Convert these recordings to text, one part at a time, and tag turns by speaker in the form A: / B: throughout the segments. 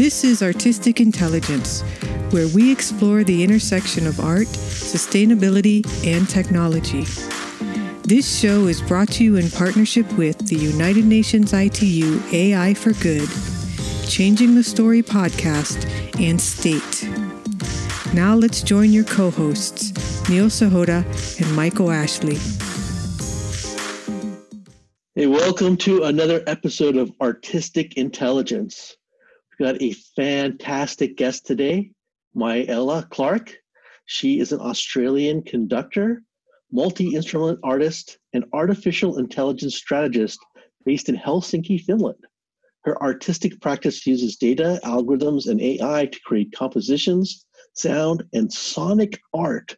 A: This is Artistic Intelligence, where we explore the intersection of art, sustainability, and technology. This show is brought to you in partnership with the United Nations ITU AI for Good, Changing the Story podcast, and State. Now let's join your co hosts, Neil Sahota and Michael Ashley.
B: Hey, welcome to another episode of Artistic Intelligence. Got a fantastic guest today, Myella Clark. She is an Australian conductor, multi instrument artist, and artificial intelligence strategist based in Helsinki, Finland. Her artistic practice uses data, algorithms, and AI to create compositions, sound, and sonic art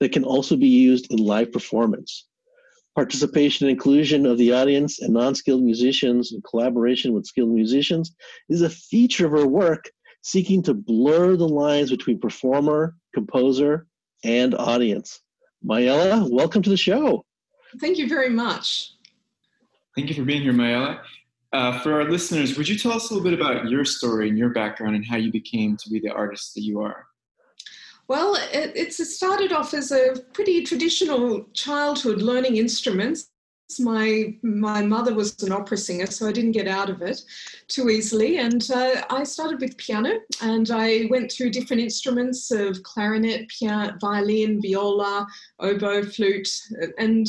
B: that can also be used in live performance. Participation and inclusion of the audience and non skilled musicians in collaboration with skilled musicians is a feature of her work seeking to blur the lines between performer, composer, and audience. Myella, welcome to the show.
C: Thank you very much.
D: Thank you for being here, Myella. Uh, for our listeners, would you tell us a little bit about your story and your background and how you became to be the artist that you are?
C: Well, it, it's started off as a pretty traditional childhood learning instruments. My my mother was an opera singer, so I didn't get out of it too easily. And uh, I started with piano, and I went through different instruments of clarinet, piano, violin, viola, oboe, flute, and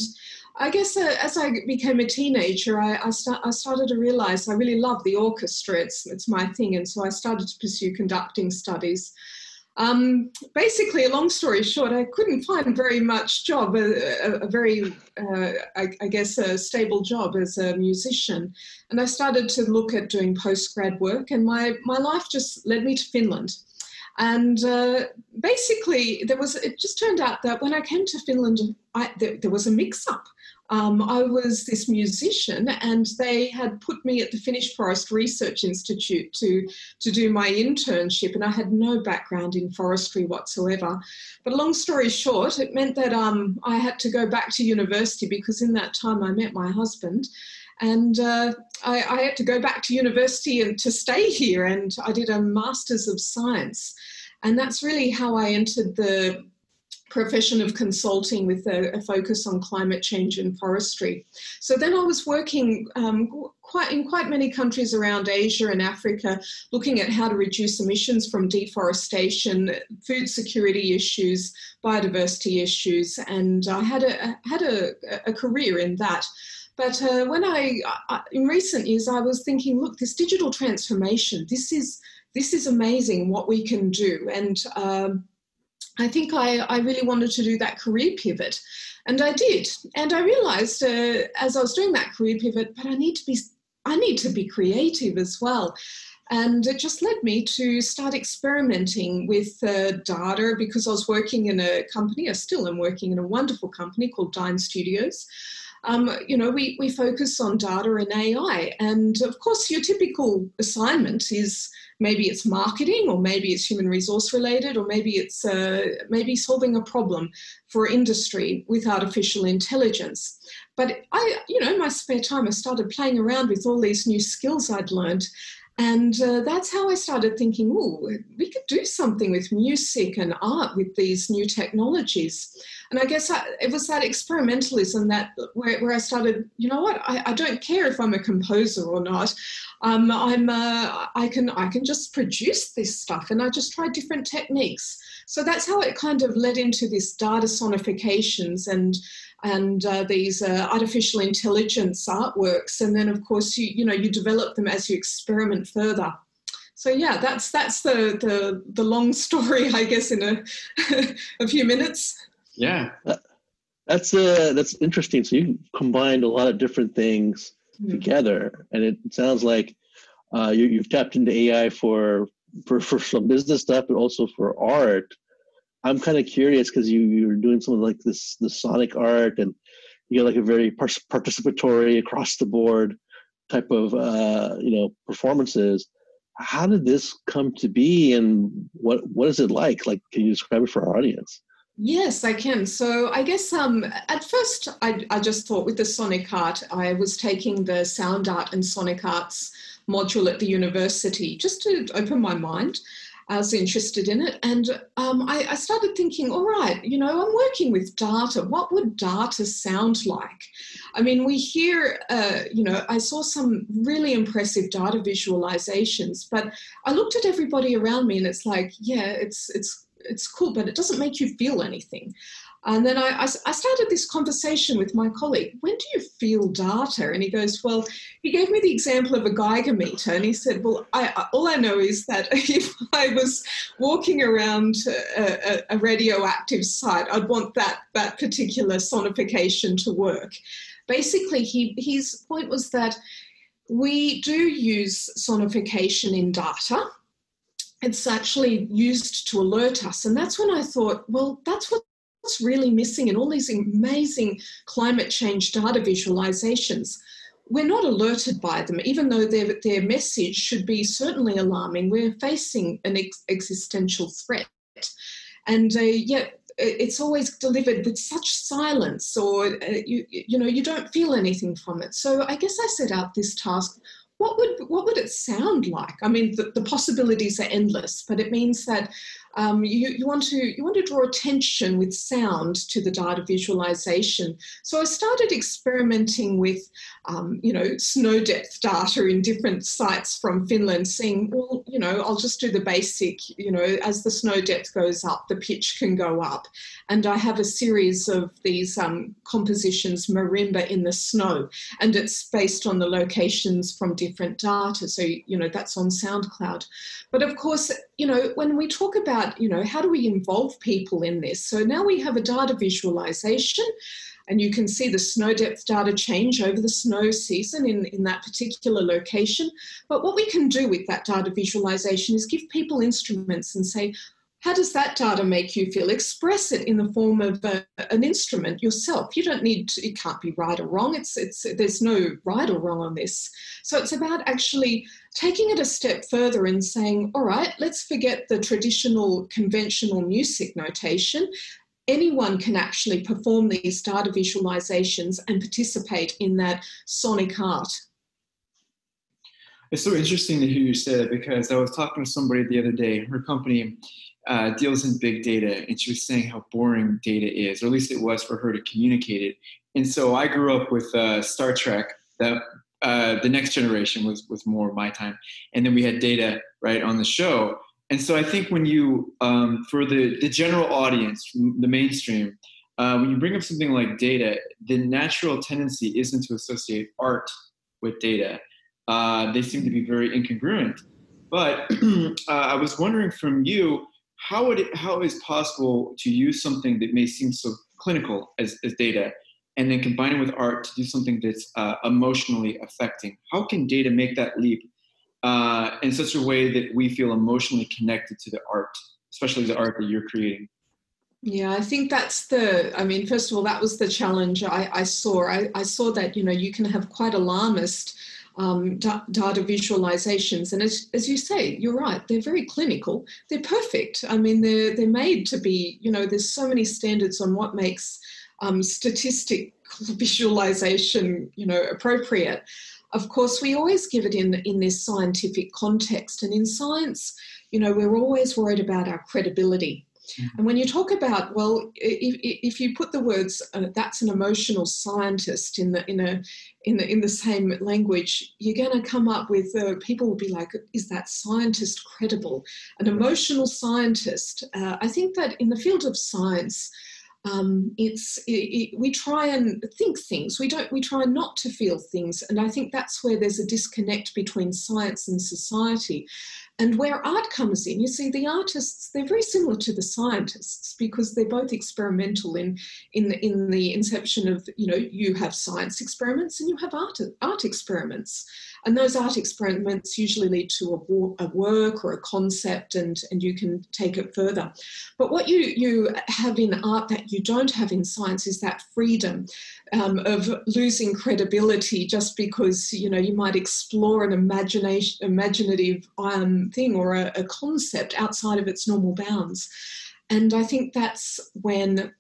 C: I guess uh, as I became a teenager, I, I, start, I, started to realize I really love the orchestra. It's, it's my thing. And so I started to pursue conducting studies. Um, basically, a long story short, I couldn't find very much job, a, a, a very, uh, I, I, guess, a stable job as a musician. And I started to look at doing postgrad work, and my, my life just led me to Finland. And uh, basically, there was, it just turned out that when I came to Finland, I, there, there was a mix up um, I was this musician, and they had put me at the Finnish Forest Research Institute to, to do my internship, and I had no background in forestry whatsoever. But long story short, it meant that um, I had to go back to university because in that time I met my husband. And uh, I, I had to go back to university and to stay here, and I did a Master's of Science. And that's really how I entered the profession of consulting with a, a, focus on climate change and forestry. So then I was working um, quite in quite many countries around Asia and Africa, looking at how to reduce emissions from deforestation, food security issues, biodiversity issues, and I had a had a, a career in that. But uh, when I, I, in recent years, I was thinking, look, this digital transformation, this is this is amazing what we can do, and um, I think I, I really wanted to do that career pivot. And I did. And I realized uh, as I was doing that career pivot, but I need to be I need to be creative as well. And it just led me to start experimenting with uh, data because I was working in a company, I still am working in a wonderful company called DAIN Studios. Um, you know, we, we focus on data and AI. And of course, your typical assignment is maybe it's marketing or maybe it's human resource related or maybe it's uh, maybe solving a problem for industry with artificial intelligence but i you know in my spare time i started playing around with all these new skills i'd learned and uh, that's how I started thinking, oh, we could do something with music and art with these new technologies. And I guess I, it was that experimentalism that where, where I started, you know what, I, I, don't care if I'm a composer or not. Um, I'm, uh, I, can, I can just produce this stuff. And I just tried different techniques. So that's how it kind of led into this data sonifications and and uh, these uh, artificial intelligence artworks and then of course you you know you develop them as you experiment further so yeah that's that's the the, the long story i guess in a a few minutes
D: yeah
B: that's uh that's interesting so you combined a lot of different things mm-hmm. together and it sounds like uh, you, you've tapped into ai for for for some business stuff but also for art I'm kind of curious because you you're doing something like this the sonic art and you get like a very participatory across the board type of uh, you know performances. How did this come to be, and what what is it like? Like, can you describe it for our audience?
C: Yes, I can. So I guess um, at first I, I just thought with the sonic art, I was taking the sound art and sonic arts module at the university just to open my mind. I was interested in it, and um, I, I, started thinking, all right, you know, I'm working with data. What would data sound like? I mean, we hear, uh, you know, I saw some really impressive data visualizations, but I looked at everybody around me, and it's like, yeah, it's it's it's cool, but it doesn't make you feel anything. And then I, I, I, started this conversation with my colleague. When do you feel data? And he goes, Well, he gave me the example of a Geiger meter. And he said, Well, I, all I know is that if I was walking around a, a, a radioactive site, I'd want that, that particular sonification to work. Basically, he, his point was that we do use sonification in data it's actually used to alert us. And that's when I thought, well, that's what what's really missing in all these amazing climate change data visualizations. We're not alerted by them, even though their, their message should be certainly alarming. We're facing an ex- existential threat. And uh, yet, it's always delivered with such silence, or uh, you, you know, you don't feel anything from it. So I guess I set out this task what would what would it sound like? I mean, the, the possibilities are endless, but it means that um, you, you, want to you want to draw attention with sound to the data visualization. So I started experimenting with um, you know snow depth data in different sites from Finland, seeing well you know I'll just do the basic you know as the snow depth goes up, the pitch can go up, and I have a series of these um, compositions marimba in the snow, and it's based on the locations from different data. So you know that's on SoundCloud, but of course you know when we talk about about, you know, how do we involve people in this? So now we have a data visualization and you can see the snow depth data change over the snow season in, in that particular location. But what we can do with that data visualization is give people instruments and say, how does that data make you feel? Express it in the form of a, an instrument yourself. You don't need to, it can't be right or wrong. It's, it's, there's no right or wrong on this. So it's about actually taking it a step further and saying, all right, let's forget the traditional conventional music notation. Anyone can actually perform these data visualizations and participate in that sonic art.
D: It's so interesting to hear you say that because I was talking to somebody the other day. Her company uh, deals in big data, and she was saying how boring data is, or at least it was for her to communicate it. And so I grew up with uh, Star Trek. That uh, the next generation was was more my time, and then we had data right on the show. And so I think when you, um, for the the general audience, the mainstream, uh, when you bring up something like data, the natural tendency isn't to associate art with data. Uh, they seem to be very incongruent. But uh, I was wondering from you how would it, how is possible to use something that may seem so clinical as, as data and then combine it with art to do something that's uh, emotionally affecting how can data make that leap uh, in such a way that we feel emotionally connected to the art especially the art that you're creating
C: yeah, I think that's the. I mean, first of all, that was the challenge I, I saw. I, I, saw that you know you can have quite alarmist um, da- data visualizations. And as, as you say, you're right, they're very clinical. They're perfect. I mean, they're, they're made to be, you know, there's so many standards on what makes um, statistic visualization, you know, appropriate. Of course, we always give it in, in this scientific context. And in science, you know, we're always worried about our credibility. Mm-hmm. And when you talk about, well, if, if you put the words uh, "that's an emotional scientist" in the in a in the in the same language, you're going to come up with uh, people will be like, "Is that scientist credible?" An emotional scientist. Uh, I think that in the field of science. Um, it's it, it, we try and think things we don't we try not to feel things and i think that's where there's a disconnect between science and society and where art comes in, you see, the artists, they're very similar to the scientists because they're both experimental in, in, in the inception of, you know, you have science experiments and you have art, art experiments. And those art experiments usually lead to a, a work or a concept and, and you can take it further. But what you, you have in art that you don't have in science is that freedom um, of losing credibility just because, you know, you might explore an imagination, imaginative um, thing or a, a concept outside of its normal bounds. And I think that's when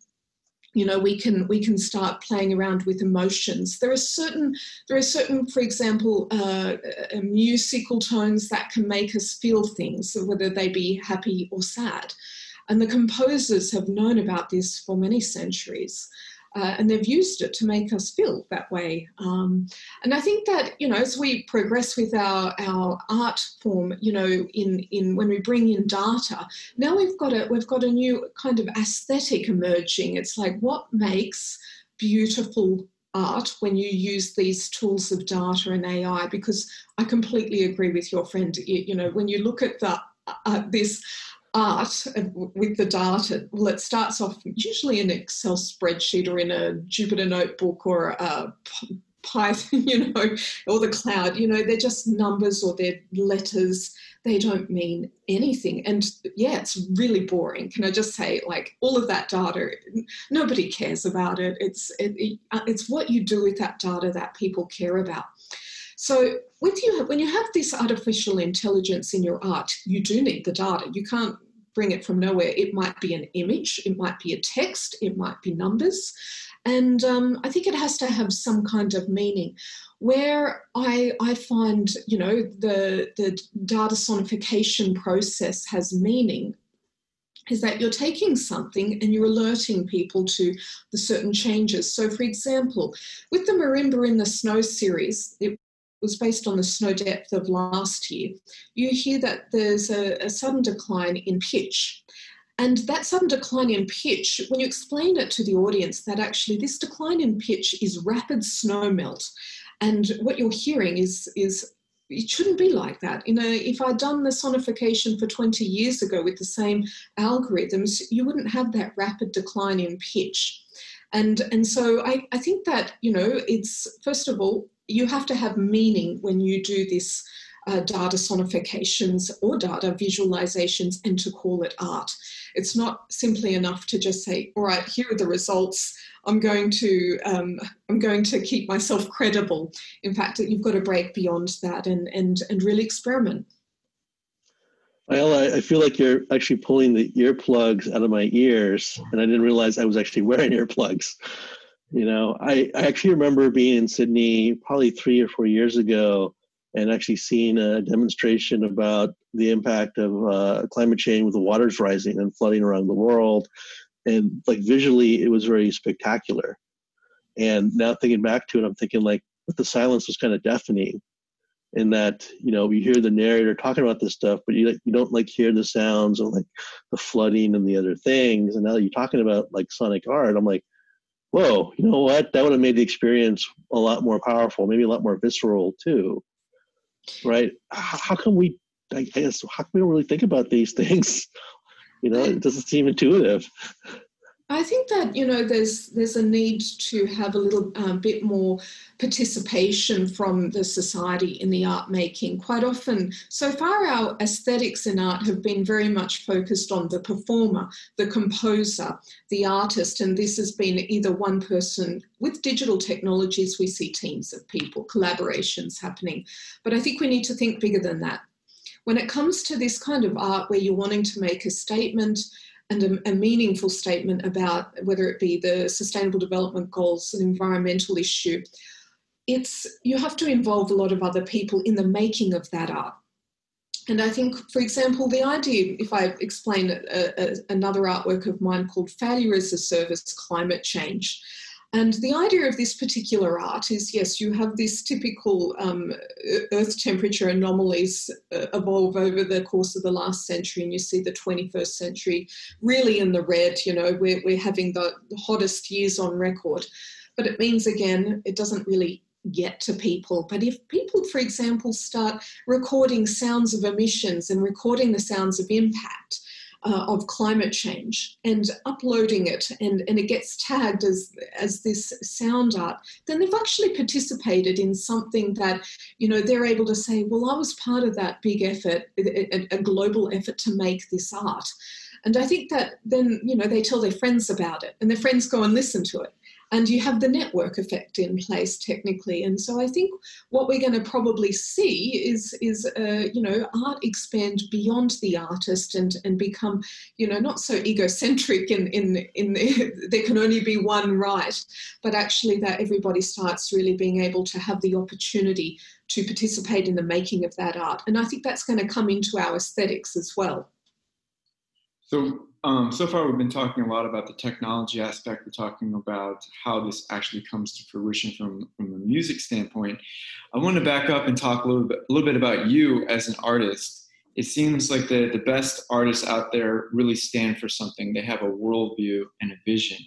C: you know we can we can start playing around with emotions. There are certain there are certain for example uh, uh, musical tones that can make us feel things whether they be happy or sad. And the composers have known about this for many centuries uh, and they've used it to make us feel that way. Um, and I think that you know, as we progress with our our art form, you know, in in when we bring in data, now we've got a we've got a new kind of aesthetic emerging. It's like what makes beautiful art when you use these tools of data and AI because I completely agree with your friend you, you know when you look at the uh, this art with the data, well, it starts off usually in Excel spreadsheet or in a Jupyter notebook or a Python, you know, or the cloud. You know, they're just numbers or they're letters. They don't mean anything. And yeah, it's really boring. Can I just say, like, all of that data, nobody cares about it. It's it, uh, it's what you do with that data that people care about. So with you, when you have this artificial intelligence in your art, you do need the data. You can't bring it from nowhere. It might be an image, it might be a text, it might be numbers. And um, I think it has to have some kind of meaning. Where I, I find, you know, the, the data sonification process has meaning is that you're taking something and you're alerting people to the certain changes. So, for example, with the Marimba in the Snow series, it was based on the snow depth of last year, you hear that there's a, a sudden decline in pitch. And that sudden decline in pitch, when you explain it to the audience, that actually this decline in pitch is rapid snow melt. And what you're hearing is, is it shouldn't be like that. You know, if I'd done the sonification for 20 years ago with the same algorithms, you wouldn't have that rapid decline in pitch. And, and so I, I think that, you know, it's first of all, you have to have meaning when you do this uh, data sonifications or data visualizations and to call it art. It's not simply enough to just say, all right, here are the results. I'm going to um, I'm going to keep myself credible. In fact, you've got to break beyond that and and and really experiment.
B: I, I feel like you're actually pulling the earplugs out of my ears, and I didn't realize I was actually wearing earplugs. You know, I, I actually remember being in Sydney probably three or four years ago and actually seeing a demonstration about the impact of uh, climate change with the waters rising and flooding around the world. And like visually, it was very spectacular. And now thinking back to it, I'm thinking like, but the silence was kind of deafening in that you know you hear the narrator talking about this stuff but you you don't like hear the sounds of like the flooding and the other things and now that you're talking about like sonic art i'm like whoa, you know what? That would have made the experience a lot more powerful, maybe a lot more visceral too. Right? How, how come we, I guess, how come we don't really think about these things? You know, it doesn't seem intuitive.
C: I think that you know there's there's a need to have a little um, bit more participation from the society in the art making. Quite often, so far our aesthetics in art have been very much focused on the performer, the composer, the artist, and this has been either one person. With digital technologies, we see teams of people, collaborations happening, but I think we need to think bigger than that. When it comes to this kind of art where you're wanting to make a statement and a, a, meaningful statement about whether it be the sustainable development goals, an environmental issue, it's you have to involve a lot of other people in the making of that art. And I think, for example, the idea, if I explain a, a, another artwork of mine called Failure as a Service Climate Change, and the idea of this particular art is yes, you have this typical um, Earth temperature anomalies uh, evolve over the course of the last century, and you see the 21st century really in the red. You know, we're, we're having the hottest years on record. But it means, again, it doesn't really get to people. But if people, for example, start recording sounds of emissions and recording the sounds of impact, uh, of climate change and uploading it and, and it gets tagged as, as this sound art, then they've actually participated in something that, you know, they're able to say, well, I was part of that big effort, a, a global effort to make this art. And I think that then, you know, they tell their friends about it and their friends go and listen to it. And you have the network effect in place technically. And so I think what we're going to probably see is is uh, you know art expand beyond the artist and and become you know not so egocentric in in in the, there can only be one right, but actually that everybody starts really being able to have the opportunity to participate in the making of that art. And I think that's going to come into our aesthetics as well.
D: So um, so far, we've been talking a lot about the technology aspect. We're talking about how this actually comes to fruition from, from a music standpoint. I want to back up and talk a little bit, a little bit about you as an artist. It seems like the, the best artists out there really stand for something. They have a worldview and a vision.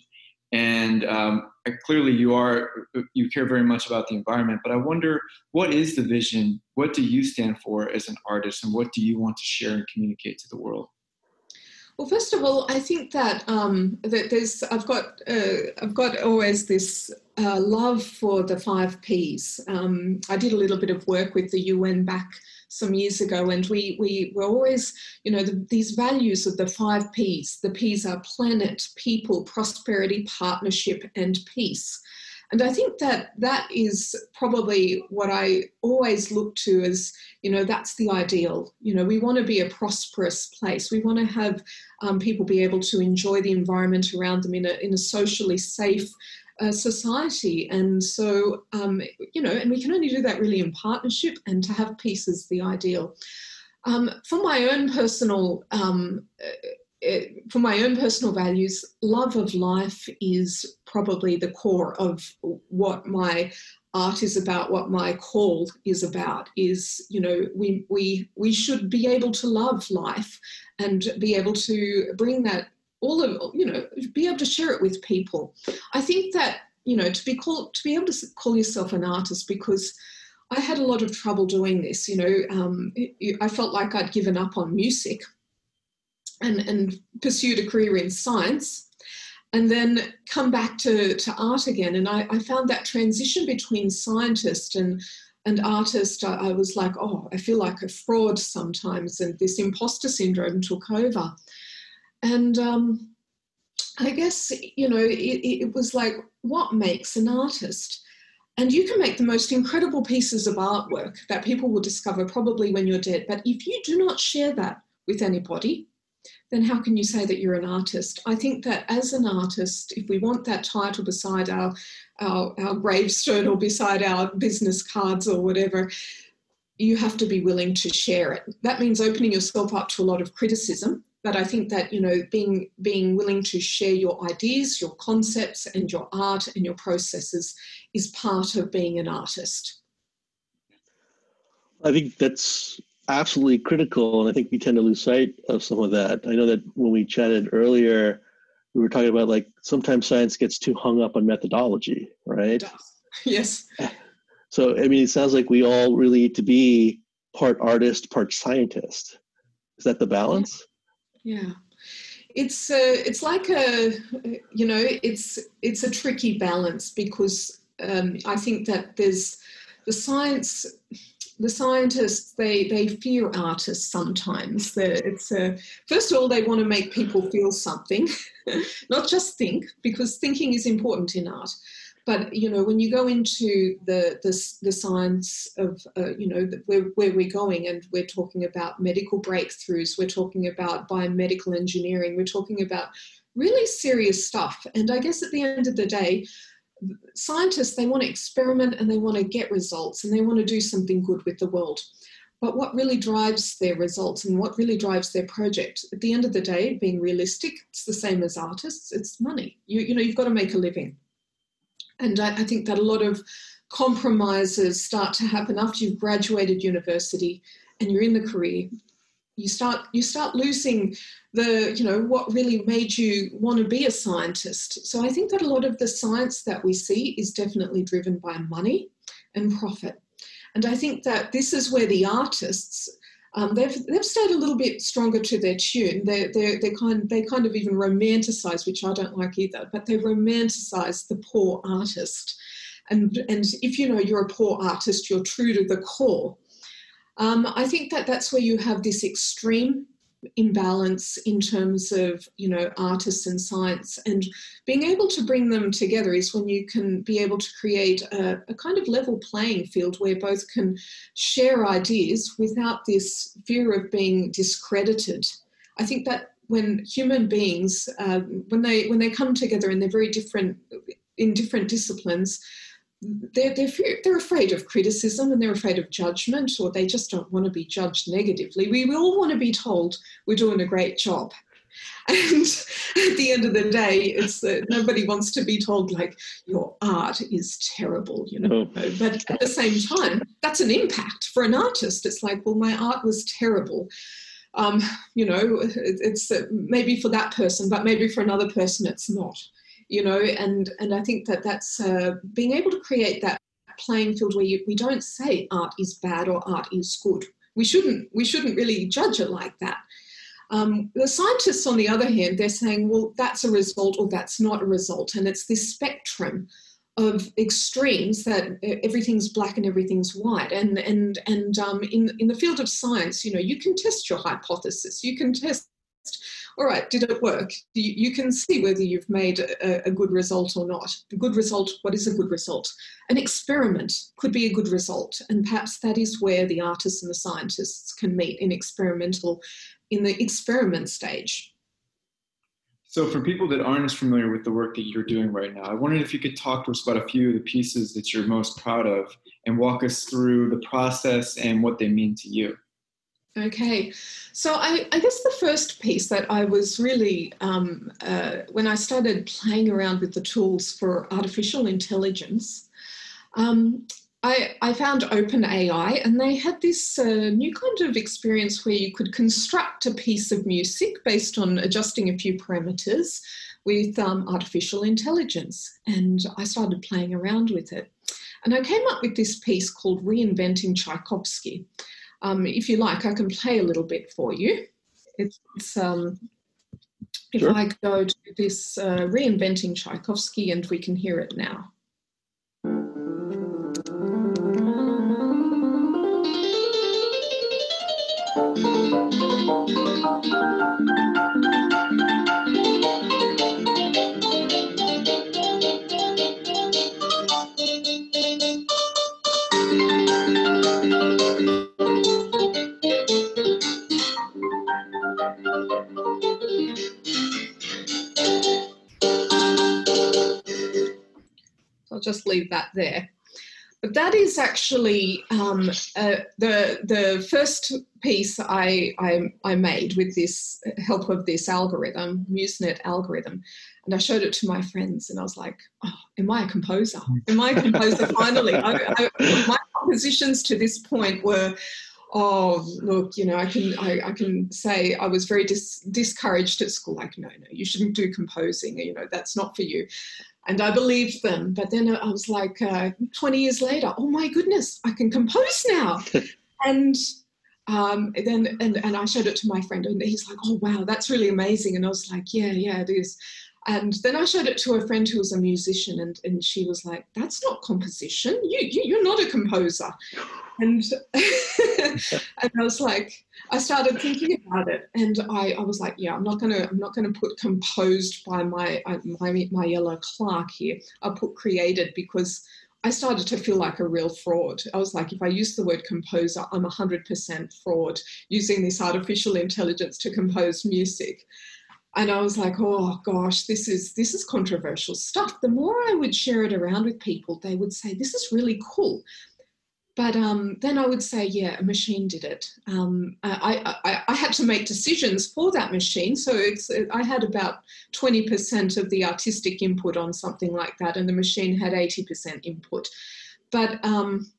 D: And um, clearly, you are you care very much about the environment. But I wonder, what is the vision? What do you stand for as an artist, and what do you want to share and communicate to the world?
C: Well, first of all, I think that um, that there's I've got uh, I've got always this uh, love for the five Ps. Um, I did a little bit of work with the UN back some years ago, and we we were always you know the, these values of the five Ps. The Ps are planet, people, prosperity, partnership, and peace. And I think that that is probably what I always look to as, you know, that's the ideal. You know, we want to be a prosperous place. We want to have um, people be able to enjoy the environment around them in a, in a socially safe uh, society. And so, um, you know, and we can only do that really in partnership and to have peace is the ideal. Um, for my own personal um, for my own personal values, love of life is probably the core of what my art is about, what my call is about. Is you know we we we should be able to love life and be able to bring that all of you know be able to share it with people. I think that you know to be called to be able to call yourself an artist because. I had a lot of trouble doing this. You know, um, I felt like I'd given up on music and, and pursued a career in science and then come back to, to art again. And I, I found that transition between scientist and and artist, I, I, was like, oh, I feel like a fraud sometimes, and this imposter syndrome took over. And um, I guess, you know, it, it was like, what makes an artist? And you can make the most incredible pieces of artwork that people will discover probably when you're dead. But if you do not share that with anybody, then how can you say that you're an artist? I think that as an artist, if we want that title beside our, our, our gravestone or beside our business cards or whatever, you have to be willing to share it. That means opening yourself up to a lot of criticism. But I think that you know being being willing to share your ideas, your concepts, and your art and your processes is part of being an artist.
B: I think that's absolutely critical, and I think we tend to lose sight of some of that. I know that when we chatted earlier, we were talking about like sometimes science gets too hung up on methodology, right?
C: Yes.
B: So I mean, it sounds like we all really need to be part artist, part scientist. Is that the balance?
C: Yeah. It's a, uh, it's like a, you know, it's it's a tricky balance because um, I think that there's the science the scientists they they fear artists sometimes. it's a, first of all they want to make people feel something, not just think, because thinking is important in art. But you know when you go into the the, the science of uh, you know where where we're going, and we're talking about medical breakthroughs, we're talking about biomedical engineering, we're talking about really serious stuff. And I guess at the end of the day, scientists they want to experiment and they want to get results and they want to do something good with the world. But what really drives their results and what really drives their project at the end of the day being realistic it's the same as artists it's money. You, you know you've got to make a living. And I, I think that a lot of compromises start to happen after you've graduated university and you're in the career you start you start losing the you know what really made you want to be a scientist so i think that a lot of the science that we see is definitely driven by money and profit and i think that this is where the artists um, they've, they've stayed a little bit stronger to their tune. They they they kind they kind of even romanticize, which I don't like either. But they romanticize the poor artist, and and if you know you're a poor artist, you're true to the core um, I think that that's where you have this extreme imbalance in terms of you know artists and science and being able to bring them together is when you can be able to create a, a, kind of level playing field where both can share ideas without this fear of being discredited. I think that when human beings uh, when they when they come together and they're very different in different disciplines they're, they're, they're afraid of criticism and they're afraid of judgment, or they just don't want to be judged negatively. We all want to be told we're doing a great job. And at the end of the day, it's that nobody wants to be told, like, your art is terrible, you know. Oh. But at the same time, that's an impact for an artist. It's like, well, my art was terrible. Um, you know, it's uh, maybe for that person, but maybe for another person, it's not you know, and and I think that that's uh, being able to create that playing field where you, we don't say art is bad or art is good. We shouldn't we shouldn't really judge it like that. Um, the scientists, on the other hand, they're saying, well, that's a result or that's not a result, and it's this spectrum of extremes that everything's black and everything's white and and and um, in in the field of science you know you can test your hypothesis you can test all right, did it work? You, you can see whether you've made a, a, good result or not. A good result, what is a good result? An experiment could be a good result, and perhaps that is where the artists and the scientists can meet in experimental, in the experiment stage.
D: So, for people that aren't as familiar with the work that you're doing right now, I wondered if you could talk to us about a few of the pieces that you're most proud of and walk us through the process and what they mean to you.
C: Okay, so I, I, guess the first piece that I was really, um, uh, when I started playing around with the tools for artificial intelligence, um, I, I, found OpenAI and they had this uh, new kind of experience where you could construct a piece of music based on adjusting a few parameters with um, artificial intelligence. And I started playing around with it. And I came up with this piece called Reinventing Tchaikovsky. Um, if you like, I can play a little bit for you. It's, um, if sure. I go to this uh, reinventing Tchaikovsky and we can hear it now. Leave that there. But that is actually um, uh, the the first piece I, I, I made with this help of this algorithm, MuseNet algorithm, and I showed it to my friends, and I was like, "Oh, am I a composer? Am I a composer finally?" I, I, my compositions to this point were oh look you know i can i, I can say i was very dis- discouraged at school like no no you shouldn't do composing you know that's not for you and I believed them. But then I was like, uh, 20 years later, oh my goodness, I can compose now. and um, then and, and I showed it to my friend, and he's like, oh wow, that's really amazing. And I was like, yeah, yeah, it is. And then I showed it to a friend who was a musician, and, and she was like, "That's not composition. You, you you're not a composer." And and I was like, I started thinking about it, and I, I was like, "Yeah, I'm not gonna I'm not gonna put composed by my uh, my Myella Clark here. I'll put created because." I started to feel like a real fraud. I was like, if I use the word composer, I'm 100% fraud using this artificial intelligence to compose music and I was like, oh gosh, this is this is controversial stuff. The more I would share it around with people, they would say, this is really cool. But um, then I would say, yeah, a machine did it. Um, I, I, I, had to make decisions for that machine. So it's, I had about 20% of the artistic input on something like that, and the machine had 80% input. But um,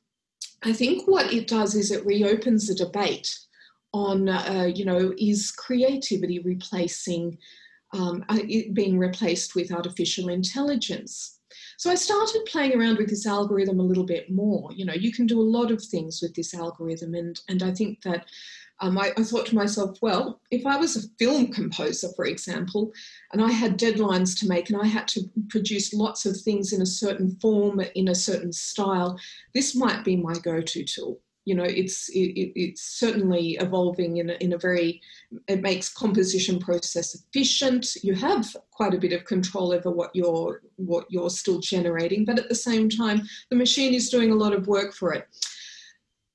C: I think what it does is it reopens the debate on, uh, you know, is creativity replacing, um, uh, being replaced with artificial intelligence? So I started playing around with this algorithm a little bit more. You know, you can do a lot of things with this algorithm, and and I think that um, I, I, thought to myself, well, if I was a film composer, for example, and I had deadlines to make and I had to produce lots of things in a certain form, in a certain style, this might be my go to tool you know, it's it, it's certainly evolving in a, in a very. It makes composition process efficient. You have quite a bit of control over what you're what you're still generating, but at the same time, the machine is doing a lot of work for it.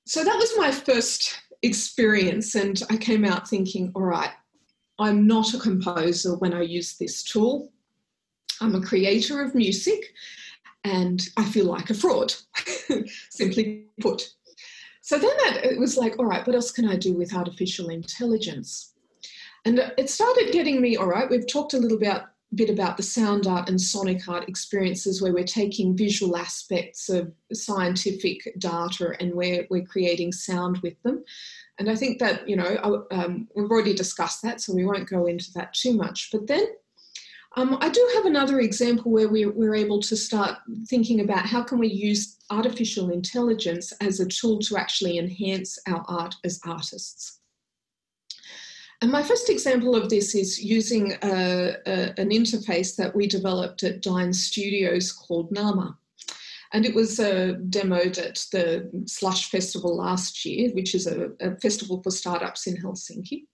C: So that was my first experience, and I came out thinking, all right, I'm not a composer when I use this tool. I'm a creator of music and I feel like a fraud, simply put. So then that, it was like, all right, what else can I do with artificial intelligence? And it started getting me, all right, we've talked a little bit, about the sound art and sonic art experiences where we're taking visual aspects of scientific data and we're, we're creating sound with them. And I think that, you know, um, we've already discussed that, so we won't go into that too much. But then um, I do have another example where we, we're able to start thinking about how can we use artificial intelligence as a tool to actually enhance our art as artists. And my first example of this is using a, a, an interface that we developed at DAIN Studios called Nama. And it was uh, demoed at the Slush Festival last year, which is a, a festival for startups in Helsinki.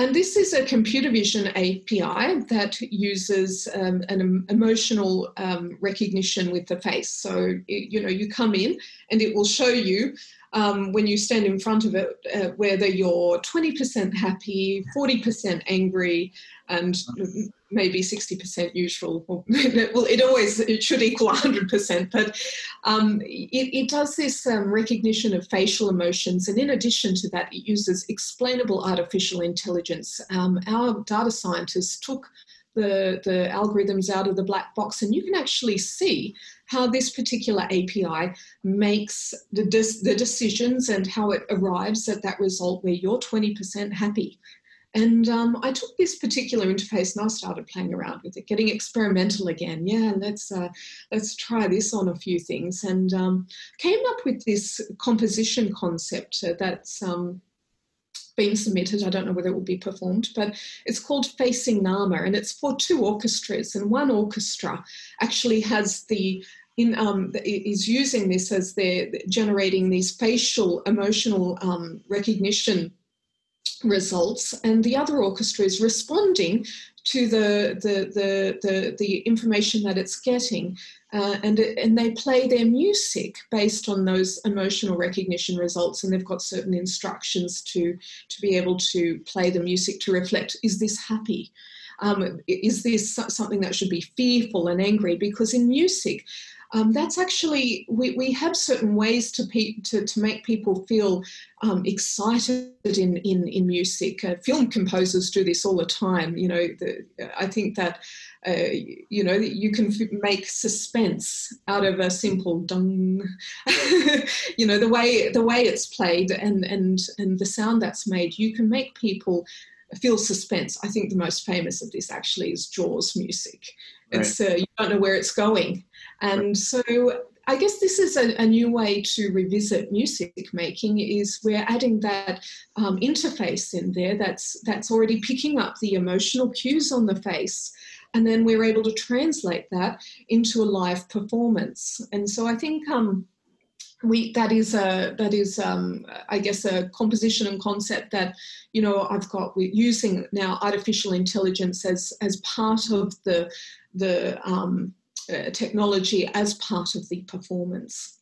C: And this is a computer vision API that uses um, an emotional um, recognition with the face. So, you know, you come in and it will show you um, when you stand in front of it uh, whether you're 20% happy, 40% angry, and maybe 60% usual. well, it always it should equal 100%, but um, it, it, does this um, recognition of facial emotions. And in addition to that, it uses explainable artificial intelligence. Um, our data scientists took the, the algorithms out of the black box, and you can actually see how this particular API makes the, the decisions and how it arrives at that result where you're 20% happy and um, I took this particular interface and I started playing around with it, getting experimental again. Yeah, let's uh, let's try this on a few things, and um, came up with this composition concept uh, that's um, been submitted. I don't know whether it will be performed, but it's called Facing Nama, and it's for two orchestras. And one orchestra actually has the in, um, is using this as they're generating these facial emotional um, recognition results and the other orchestra is responding to the the the the, the information that it's getting uh, and and they play their music based on those emotional recognition results and they've got certain instructions to to be able to play the music to reflect is this happy? Um, is this something that should be fearful and angry? Because in music um, that's actually we, we have certain ways to, pe- to, to make people feel um, excited in in, in music. Uh, film composers do this all the time. You know, the, I think that uh, you know you can f- make suspense out of a simple dung. you know, the way the way it's played and and and the sound that's made, you can make people feel suspense. I think the most famous of this actually is Jaws music. It's uh, you don't know where it's going, and so I guess this is a, a, new way to revisit music making. Is we're adding that um, interface in there that's that's already picking up the emotional cues on the face, and then we're able to translate that into a live performance. And so I think um, we that is a that is um, I guess a composition and concept that you know I've got we're using now artificial intelligence as as part of the the um, uh, technology as part of the performance.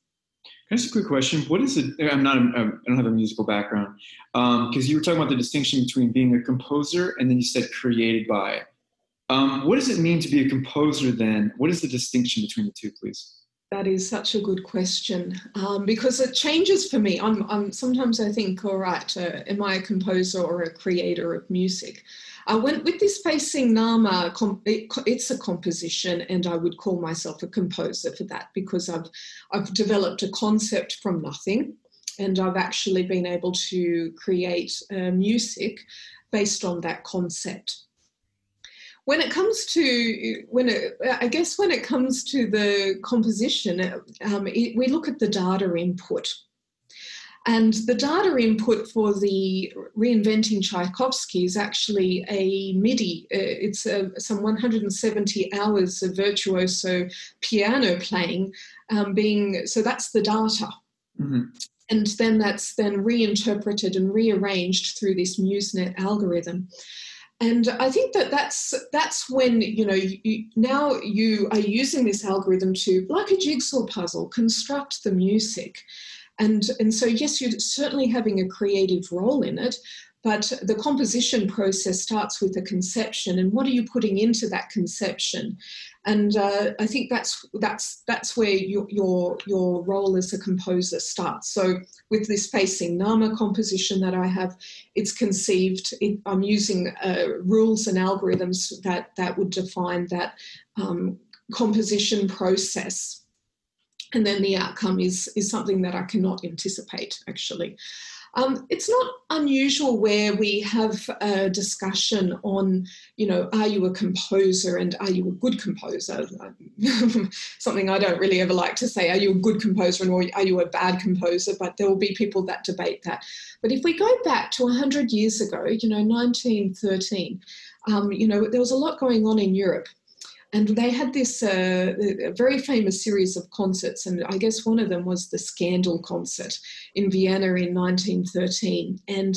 D: Can I ask a quick question? What is it? I'm not. I don't have a musical background. Because um, you were talking about the distinction between being a composer and then you said created by. Um, what does it mean to be a composer then? What is the distinction between the two, please?
C: That is such a good question um, because it changes for me. I'm, I'm sometimes I think, all right, uh, am I a composer or a creator of music? I went with this facing Nama. It, it's a composition, and I would call myself a composer for that because I've I've developed a concept from nothing, and I've actually been able to create uh, music based on that concept when it comes to when it, I guess when it comes to the composition, um, it, we look at the data input. And the data input for the Reinventing Tchaikovsky is actually a MIDI. Uh, it's a, some 170 hours of virtuoso piano playing, um, being so that's the data. Mm-hmm. and then that's then reinterpreted and rearranged through this MuseNet algorithm. And I think that that's that's when you know you, now you are using this algorithm to, like a jigsaw puzzle, construct the music, and and so yes, you're certainly having a creative role in it, but the composition process starts with a conception, and what are you putting into that conception? And uh, I think that's that's that's where your, your your role as a composer starts. So with this facing Nama composition that I have, it's conceived. It, I'm using uh, rules and algorithms that that would define that um, composition process and then the outcome is is something that I cannot anticipate actually. Um, it's not unusual where we have a discussion on, you know, are you a composer and are you a good composer? Something I don't really ever like to say, are you a good composer and are you a bad composer? But there will be people that debate that. But if we go back to 100 years ago, you know, 1913, um, you know, there was a lot going on in Europe. And they had this uh, very famous series of concerts, and I guess one of them was the Scandal concert in Vienna in 1913. And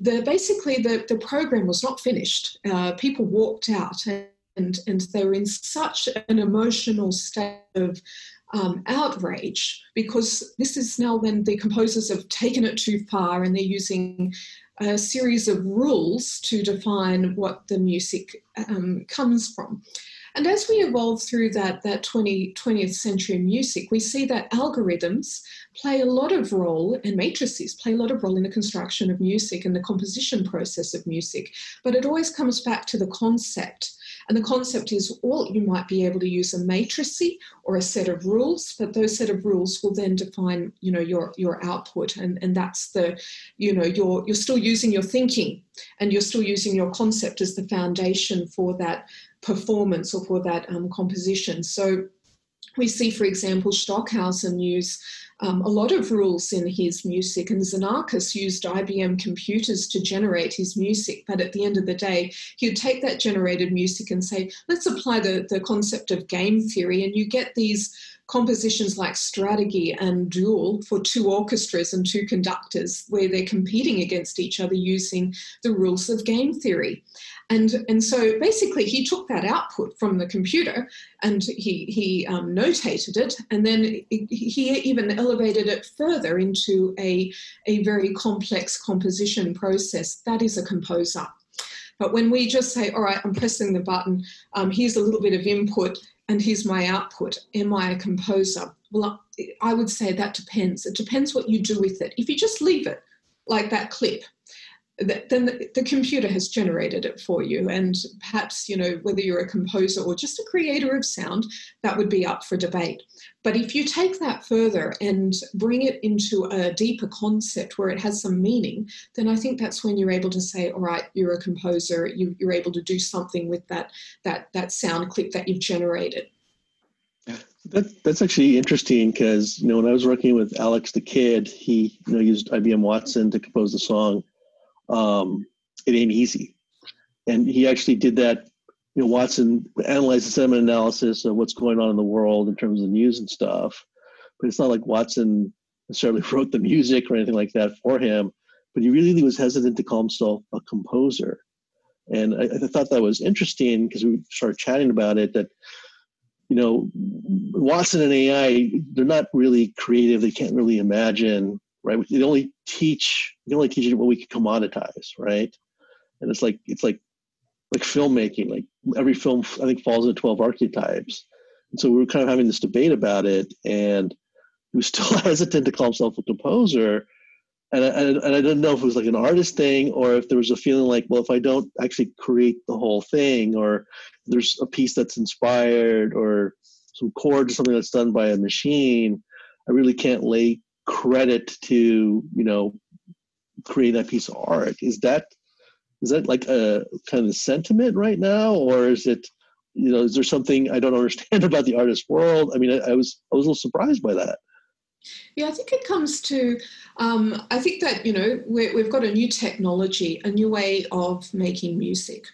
C: the, basically, the, the program was not finished. Uh, people walked out, and, and they were in such an emotional state of um, outrage because this is now when the composers have taken it too far and they're using a series of rules to define what the music um, comes from. And as we evolve through that, that 20, 20th century music, we see that algorithms play a lot of role, and matrices play a lot of role in the construction of music and the composition process of music. But it always comes back to the concept. And the concept is all you might be able to use a matrice or a set of rules, but those set of rules will then define, you know, your your output. And, and that's the, you know, you're you're still using your thinking and you're still using your concept as the foundation for that performance or for that um, composition. So we see, for example, Stockhausen use um, a lot of rules in his music, and Xenakis used IBM computers to generate his music. But at the end of the day, he would take that generated music and say, let's apply the, the concept of game theory, and you get these compositions like Strategy and Duel for two orchestras and two conductors, where they're competing against each other using the rules of game theory. And, and so basically, he took that output from the computer and he, he um, notated it, and then he even elevated it further into a, a very complex composition process. That is a composer. But when we just say, all right, I'm pressing the button, um, here's a little bit of input, and here's my output, am I a composer? Well, I would say that depends. It depends what you do with it. If you just leave it like that clip, then the, computer has generated it for you. And perhaps, you know, whether you're a composer or just a creator of sound, that would be up for debate. But if you take that further and bring it into a deeper concept where it has some meaning, then I think that's when you're able to say, all right, you're a composer, you, you're able to do something with that, that, that sound clip that you've generated.
B: That, that's actually interesting because you know when I was working with Alex da Kid, he you know used IBM Watson to compose the song, um, it ain't easy. And he actually did that. You know, Watson analyzed the sentiment analysis of what's going on in the world in terms of news and stuff. But it's not like Watson necessarily wrote the music or anything like that for him. But he really was hesitant to call himself a composer. And I, I thought that was interesting because we started chatting about it that, you know, Watson and AI, they're not really creative. They can't really imagine right? They only teach they only teach what we can commoditize, right? And it's like it's like like filmmaking. Like every film, I think falls into twelve archetypes. And so we were kind of having this debate about it, and he was still hesitant to call himself a composer. And I, and I didn't know if it was like an artist thing or if there was a feeling like, well, if I don't actually create the whole thing, or there's a piece that's inspired, or some chord or something that's done by a machine, I really can't lay credit to you know create that piece of art. Is that is that like a kind of sentiment right now or is it you know is there something i don't understand about the artist world? I mean i, I was i was a little surprised by that.
C: Yeah i think it comes to um, i think that you know we we've got a new technology a new way of making music.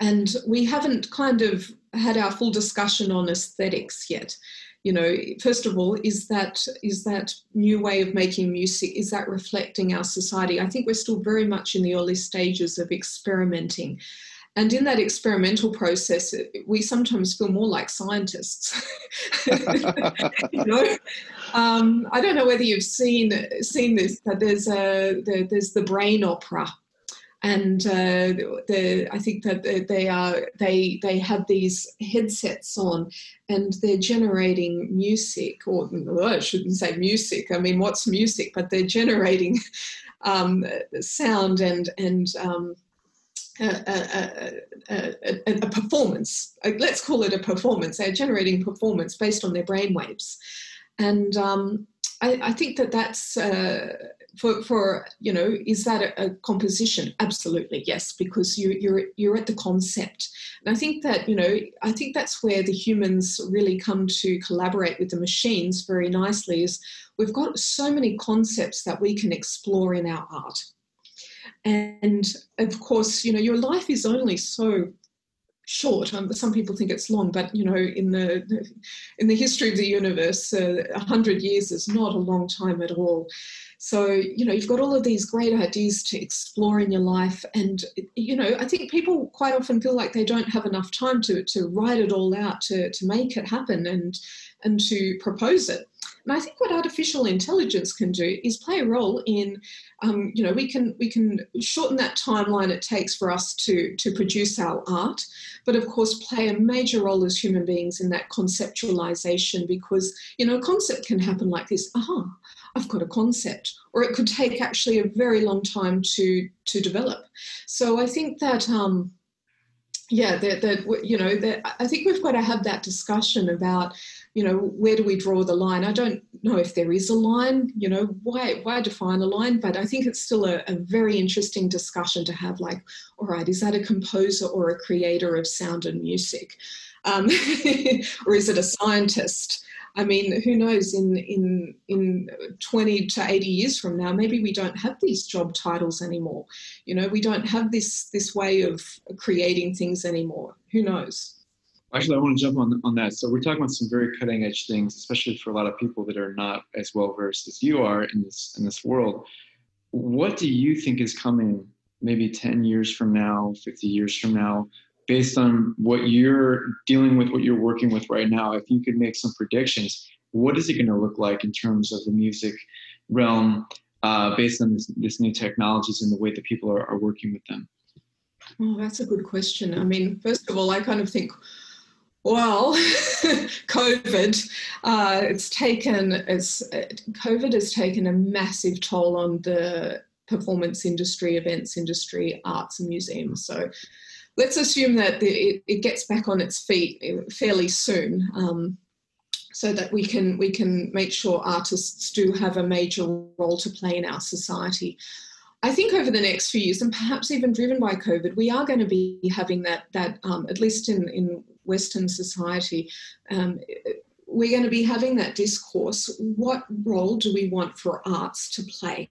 C: And we haven't kind of had our full discussion on aesthetics yet you know first of all is that is that new way of making music is that reflecting our society? I think we're still very much in the early stages of experimenting. And in that experimental process, we sometimes feel more like scientists. you know, um, I don't know whether you've seen seen this, but there's a the, there's the brain opera, and uh, the, I think that they are they they have these headsets on, and they're generating music, or well, I shouldn't say music. I mean, what's music? But they're generating um, sound and and um, a, a, a, a, performance. Let's call it a performance. They're generating performance based on their brain waves, and um, I, I, think that that's uh, for, for you know is that a, composition? Absolutely yes, because you, you're you're at the concept, and I think that you know I think that's where the humans really come to collaborate with the machines very nicely. Is we've got so many concepts that we can explore in our art and of course, you know, your life is only so short. Um, some people think it's long, but you know, in the in the history of the universe, uh, a uh, hundred years is not a long time at all. So you know, you've got all of these great ideas to explore in your life, and you know, I think people quite often feel like they don't have enough time to to write it all out, to to make it happen, and and to propose it. And I think what artificial intelligence can do is play a role in, um, you know, we can we can shorten that timeline it takes for us to to produce our art, but of course play a major role as human beings in that conceptualization because you know a concept can happen like this. Aha, I've got a concept, or it could take actually a very long time to to develop. So I think that. Um, yeah, that, that you know, that I think we've got to have that discussion about you know, where do we draw the line? I don't know if there is a line, you know, why, why define a line? But I think it's still a, a very interesting discussion to have like, all right, is that a composer or a creator of sound and music? Um, or is it a scientist? I mean, who knows? In in in twenty to eighty years from now, maybe we don't have these job titles anymore. You know, we don't have this this way of creating things anymore. Who knows?
D: Actually, I want to jump on on that. So we're talking about some very cutting edge things, especially for a lot of people that are not as well versed as you are in this in this world. What do you think is coming? Maybe ten years from now, fifty years from now, based on what you're dealing with, what you're working with right now. If you could make some predictions, what is it going to look like in terms of the music realm, uh, based on this, this new technologies and the way that people are, are working with them?
C: Oh, that's a good question. I mean, first of all, I kind of think well, COVID, uh, it's taken it's COVID has taken a massive toll on the performance industry, events industry, arts and museums. So let's assume that the, it, it, gets back on its feet fairly soon, um, so that we can we can make sure artists do have a major role to play in our society. I think over the next few years, and perhaps even driven by COVID, we are going to be having that that um, at least in in Western society, um, we're going to be having that discourse. What role do we want for arts to play?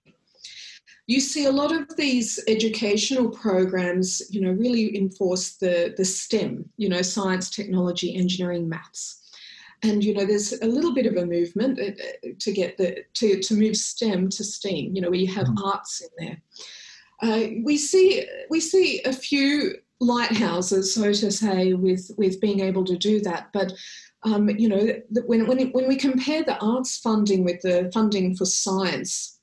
C: You see a lot of these educational programs, you know, really enforce the, the STEM, you know, science, technology, engineering, maths. And you know, there's a little bit of a movement uh, to get the to, to move STEM to STEAM. You know, where you have mm. arts in there. Uh, we see we see a few lighthouses, so to say, with with being able to do that. But um, you know, when when when we compare the arts funding with the funding for science,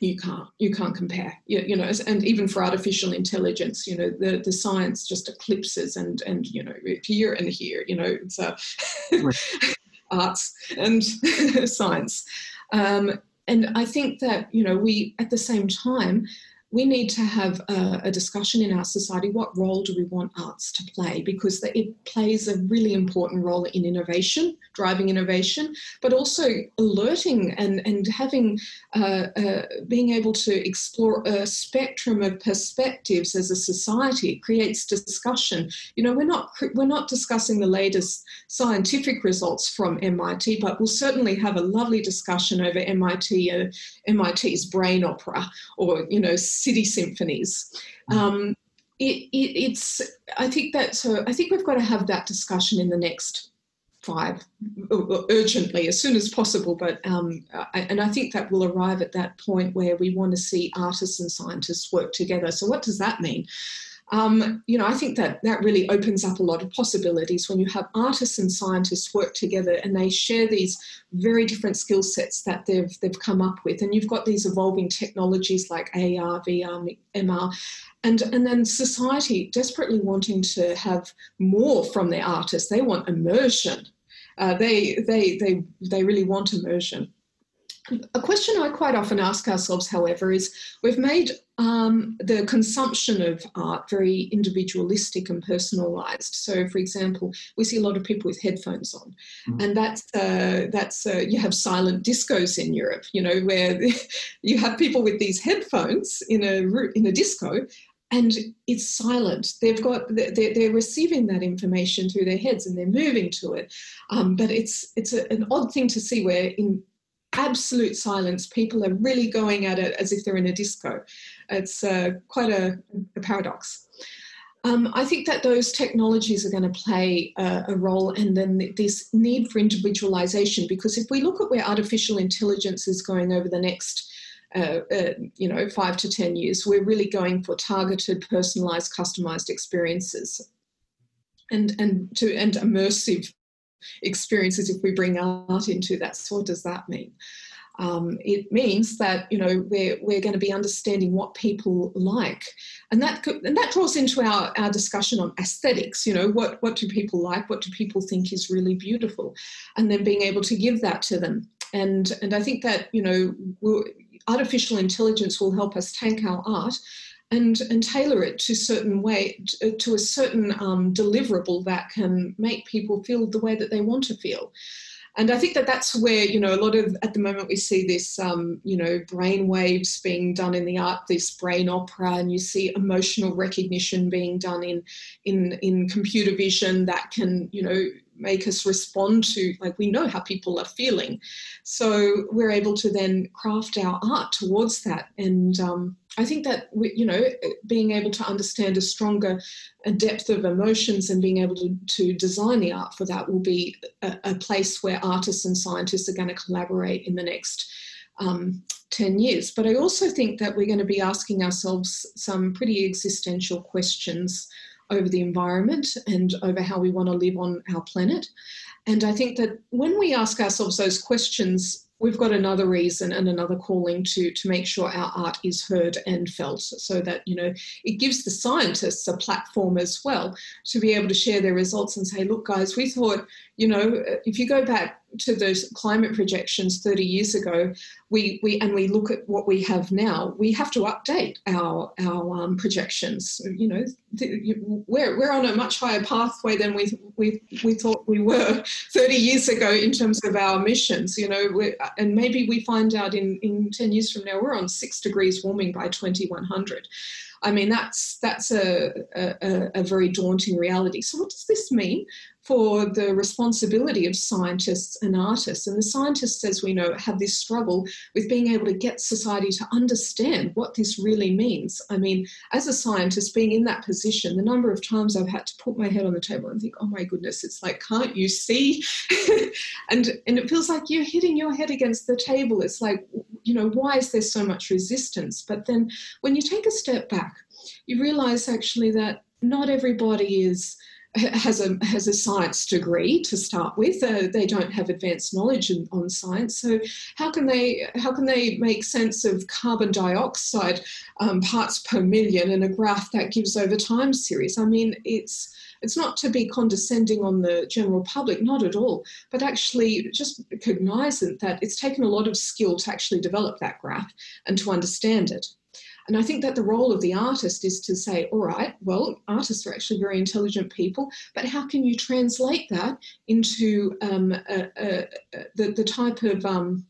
C: you can't you can't compare. You, you know, and even for artificial intelligence, you know, the the science just eclipses and and you know here and here. You know, it's uh, arts and science. Um, and I think that you know we at the same time we need to have a, a, discussion in our society what role do we want arts to play? Because it plays a really important role in innovation driving innovation but also alerting and, and having uh, uh, being able to explore a spectrum of perspectives as a society. It creates discussion. You know we're not we're not discussing the latest scientific results from MIT but we'll certainly have a lovely discussion over MIT uh, MIT's brain opera or you know city symphonies. Mm. Um, it, it, it's I think that so I think we've got to have that discussion in the next five urgently as soon as possible but um, and i think that will arrive at that point where we want to see artists and scientists work together so what does that mean um, you know, I think that that really opens up a lot of possibilities when you have artists and scientists work together and they share these very different skill sets that they've they've come up with, and you've got these evolving technologies like AR, VR, MR, and and then society desperately wanting to have more from their artists. They want immersion. Uh, they they they they really want immersion. A question I quite often ask ourselves, however, is we've made um, the consumption of art very individualistic and personalized. So, for example, we see a lot of people with headphones on, mm-hmm. and that's uh, that's uh, you have silent discos in Europe. You know, where you have people with these headphones in a in a disco, and it's silent. They've got they're, they're receiving that information through their heads and they're moving to it. Um, but it's it's a, an odd thing to see where in absolute silence, people are really going at it as if they're in a disco. It's uh, quite a, a paradox. Um, I think that those technologies are going to play a, a role, and then this need for individualization. Because if we look at where artificial intelligence is going over the next, uh, uh, you know, five to ten years, we're really going for targeted, personalized, customized experiences, and and to and immersive experiences if we bring art into that. So what does that mean? Um, it means that you know we're we're going to be understanding what people like, and that could, and that draws into our our discussion on aesthetics. You know what what do people like? What do people think is really beautiful, and then being able to give that to them. And and I think that you know artificial intelligence will help us take our art and and tailor it to certain way to a certain um, deliverable that can make people feel the way that they want to feel. And I think that that's where you know a lot of at the moment we see this um, you know brain waves being done in the art, this brain opera, and you see emotional recognition being done in in in computer vision that can you know make us respond to like we know how people are feeling so we're able to then craft our art towards that and um, i think that we, you know being able to understand a stronger a depth of emotions and being able to, to design the art for that will be a, a place where artists and scientists are going to collaborate in the next um, 10 years. But I also think that we're going to be asking ourselves some pretty existential questions over the environment and over how we want to live on our planet. And I think that when we ask ourselves those questions, we've got another reason and another calling to to make sure our art is heard and felt so that you know it gives the scientists a platform as well to be able to share their results and say look guys we thought you know if you go back to those climate projections 30 years ago, we, we and we look at what we have now, we have to update our our um, projections. You know, we're we're on a much higher pathway than we we we thought we were 30 years ago in terms of our emissions. You know, and maybe we find out in in 10 years from now we're on six degrees warming by 2100. I mean, that's that's a, a, a, very daunting reality. So, what does this mean for the responsibility of scientists and artists. And the scientists, as we know, have this struggle with being able to get society to understand what this really means. I mean, as a scientist, being in that position, the number of times I've had to put my head on the table and think, oh my goodness, it's like, can't you see? and, and it feels like you're hitting your head against the table. It's like, you know, why is there so much resistance? But then when you take a step back, you realize actually that not everybody is has a has a science degree to start with. Uh, they don't have advanced knowledge in, on science, so how can they how can they make sense of carbon dioxide um, parts per million in a graph that gives over time series? I mean, it's it's not to be condescending on the general public, not at all, but actually just cognizant that it's taken a lot of skill to actually develop that graph and to understand it. And I think that the role of the artist is to say, all right, well, artists are actually very intelligent people, but how can you translate that into um, a, a, a, the, the type of um,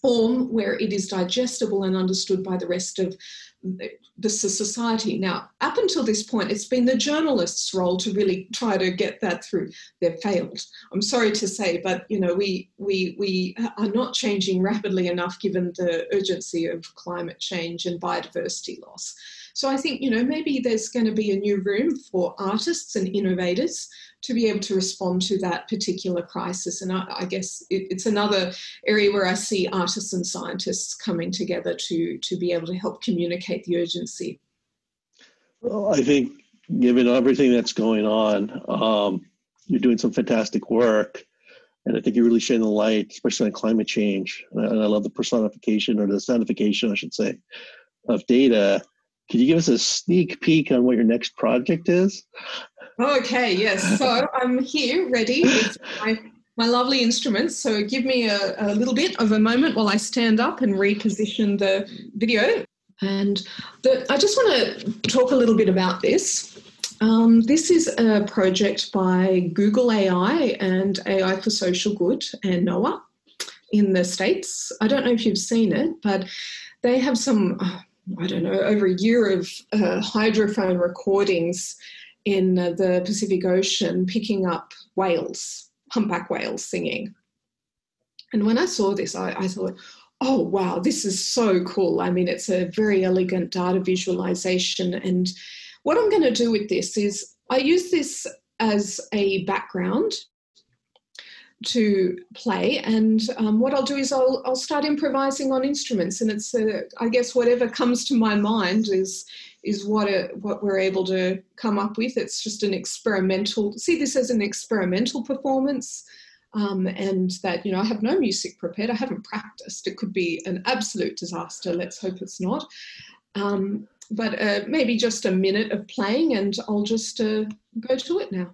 C: form where it is digestible and understood by the rest of the society. Now, up until this point, it's been the journalist's role to really try to get that through. They've failed. I'm sorry to say, but you know, we we we are not changing rapidly enough given the urgency of climate change and biodiversity loss. So I think you know maybe there's going to be a new room for artists and innovators to be able to respond to that particular crisis. And I, I guess it, it's another area where I see artists and scientists coming together to, to be able to help communicate the urgency.
B: Well, I think given everything that's going on, um, you're doing some fantastic work. And I think you're really shedding the light, especially on climate change. And I love the personification or the sonification, I should say, of data. Could you give us a sneak peek on what your next project is?
C: Okay, yes. So I'm here ready with my, my lovely instruments. So give me a, a little bit of a moment while I stand up and reposition the video. And the, I just want to talk a little bit about this. Um, this is a project by Google AI and AI for Social Good and NOAA in the States. I don't know if you've seen it, but they have some, I don't know, over a year of uh, hydrophone recordings in the Pacific Ocean picking up whales, humpback whales singing. And when I saw this, I, I thought, oh, wow, this is so cool. I mean, it's a very elegant data visualization and what I'm going to do with this is I use this as a background to play and um, what i'll do is I'll, I'll start improvising on instruments and it's a, I guess whatever comes to my mind is is what what we're able to come up with. It's just an experimental see this as an experimental performance um, and that you know i have no music prepared. I haven't practiced. It could be an absolute disaster. Let's hope it's not. Um, but uh, maybe just a minute of playing and I'll just uh, go to it now.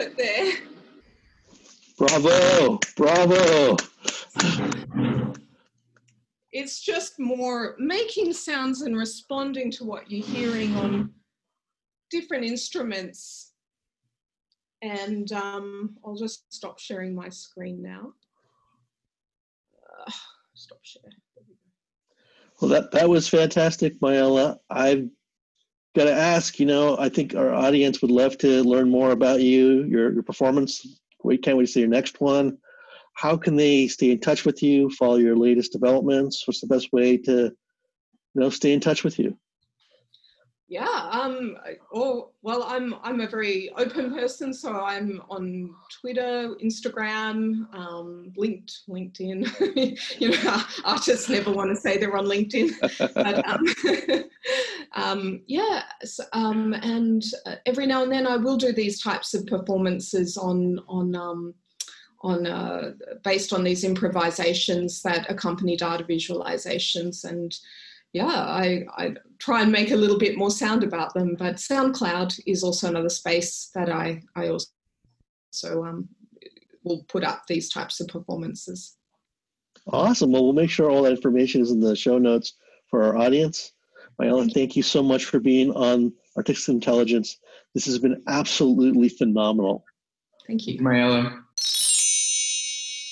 B: There, bravo, bravo.
C: It's just more making sounds and responding to what you're hearing on different instruments. And um, I'll just stop sharing my screen now. Uh, stop share.
B: Well, that, that was fantastic, Myella. I've got to ask, you know, I think our audience would love to learn more about you, your, your performance we can't wait to see your next one. How can they stay in touch with you, follow your latest developments? What's the best way to you know stay in touch with you?
C: Yeah, um, oh, well, I'm I'm a very open person, so I'm on Twitter, Instagram, um, linked LinkedIn. you know, artists never want to say they're on LinkedIn, but um, um, yeah, um, and uh, every now and then I will do these types of performances on on um, on uh, based on these improvisations that accompany data visualizations and yeah, I, I try and make a little bit more sound about them. But SoundCloud is also another space that I I also um, will put up these types of performances.
B: Awesome. Well, we'll make sure all that information is in the show notes for our audience. Myella, thank you so much for being on Artistic Intelligence. This has been absolutely phenomenal.
C: Thank you.
E: Myella.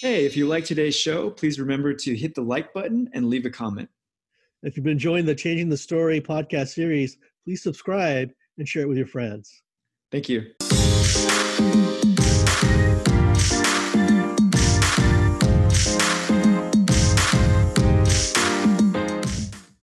D: Hey, if you like today's show, please remember to hit the like button and leave a comment.
F: If you've been enjoying the Changing the Story podcast series, please subscribe and share it with your friends.
D: Thank you.